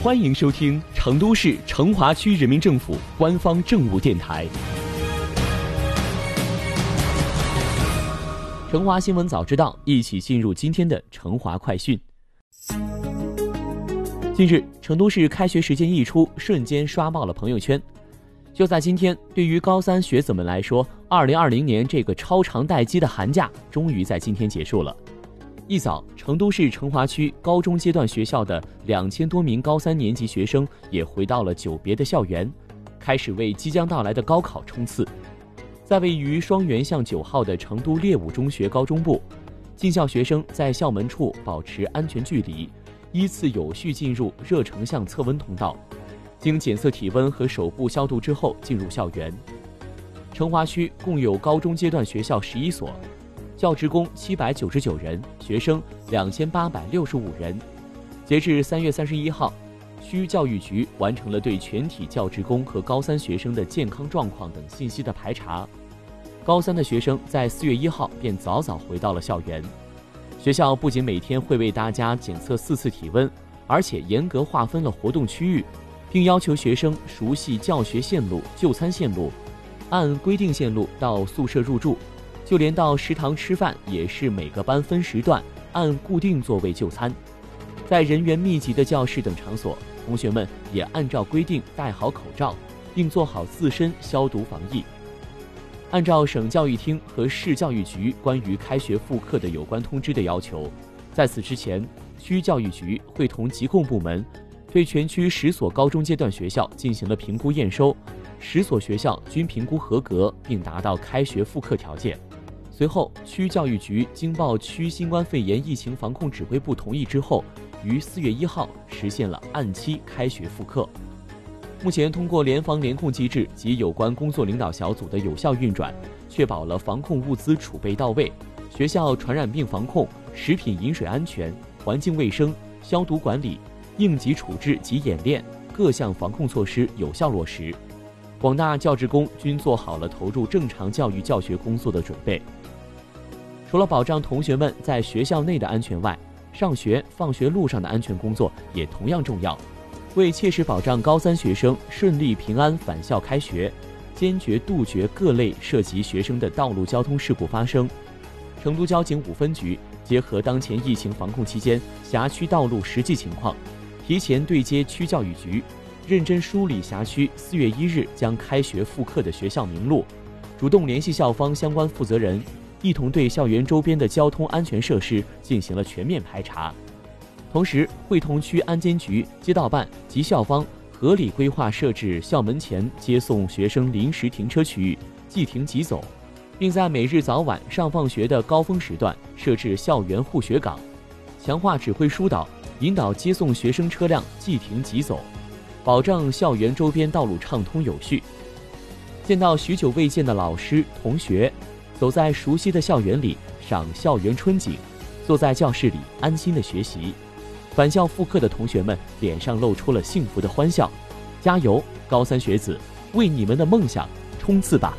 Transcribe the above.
欢迎收听成都市成华区人民政府官方政务电台《成华新闻早知道》，一起进入今天的成华快讯。近日，成都市开学时间一出，瞬间刷爆了朋友圈。就在今天，对于高三学子们来说，二零二零年这个超长待机的寒假终于在今天结束了。一早，成都市成华区高中阶段学校的两千多名高三年级学生也回到了久别的校园，开始为即将到来的高考冲刺。在位于双元巷九号的成都烈武中学高中部，进校学生在校门处保持安全距离，依次有序进入热成像测温通道。经检测体温和手部消毒之后进入校园。成华区共有高中阶段学校十一所，教职工七百九十九人，学生两千八百六十五人。截至三月三十一号，区教育局完成了对全体教职工和高三学生的健康状况等信息的排查。高三的学生在四月一号便早早回到了校园。学校不仅每天会为大家检测四次体温，而且严格划分了活动区域。并要求学生熟悉教学线路、就餐线路，按规定线路到宿舍入住，就连到食堂吃饭也是每个班分时段，按固定座位就餐。在人员密集的教室等场所，同学们也按照规定戴好口罩，并做好自身消毒防疫。按照省教育厅和市教育局关于开学复课的有关通知的要求，在此之前，区教育局会同疾控部门。对全区十所高中阶段学校进行了评估验收，十所学校均评估合格并达到开学复课条件。随后，区教育局经报区新冠肺炎疫情防控指挥部同意之后，于四月一号实现了按期开学复课。目前，通过联防联控机制及有关工作领导小组的有效运转，确保了防控物资储备到位，学校传染病防控、食品饮水安全、环境卫生、消毒管理。应急处置及演练各项防控措施有效落实，广大教职工均做好了投入正常教育教学工作的准备。除了保障同学们在学校内的安全外，上学放学路上的安全工作也同样重要。为切实保障高三学生顺利平安返校开学，坚决杜绝各类涉及学生的道路交通事故发生，成都交警五分局结合当前疫情防控期间辖区道路实际情况。提前对接区教育局，认真梳理辖区四月一日将开学复课的学校名录，主动联系校方相关负责人，一同对校园周边的交通安全设施进行了全面排查。同时，会同区安监局、街道办及校方合理规划设置校门前接送学生临时停车区域，即停即走，并在每日早晚上放学的高峰时段设置校园护学岗，强化指挥疏导。引导接送学生车辆即停即走，保障校园周边道路畅通有序。见到许久未见的老师同学，走在熟悉的校园里赏校园春景，坐在教室里安心的学习。返校复课的同学们脸上露出了幸福的欢笑。加油，高三学子，为你们的梦想冲刺吧！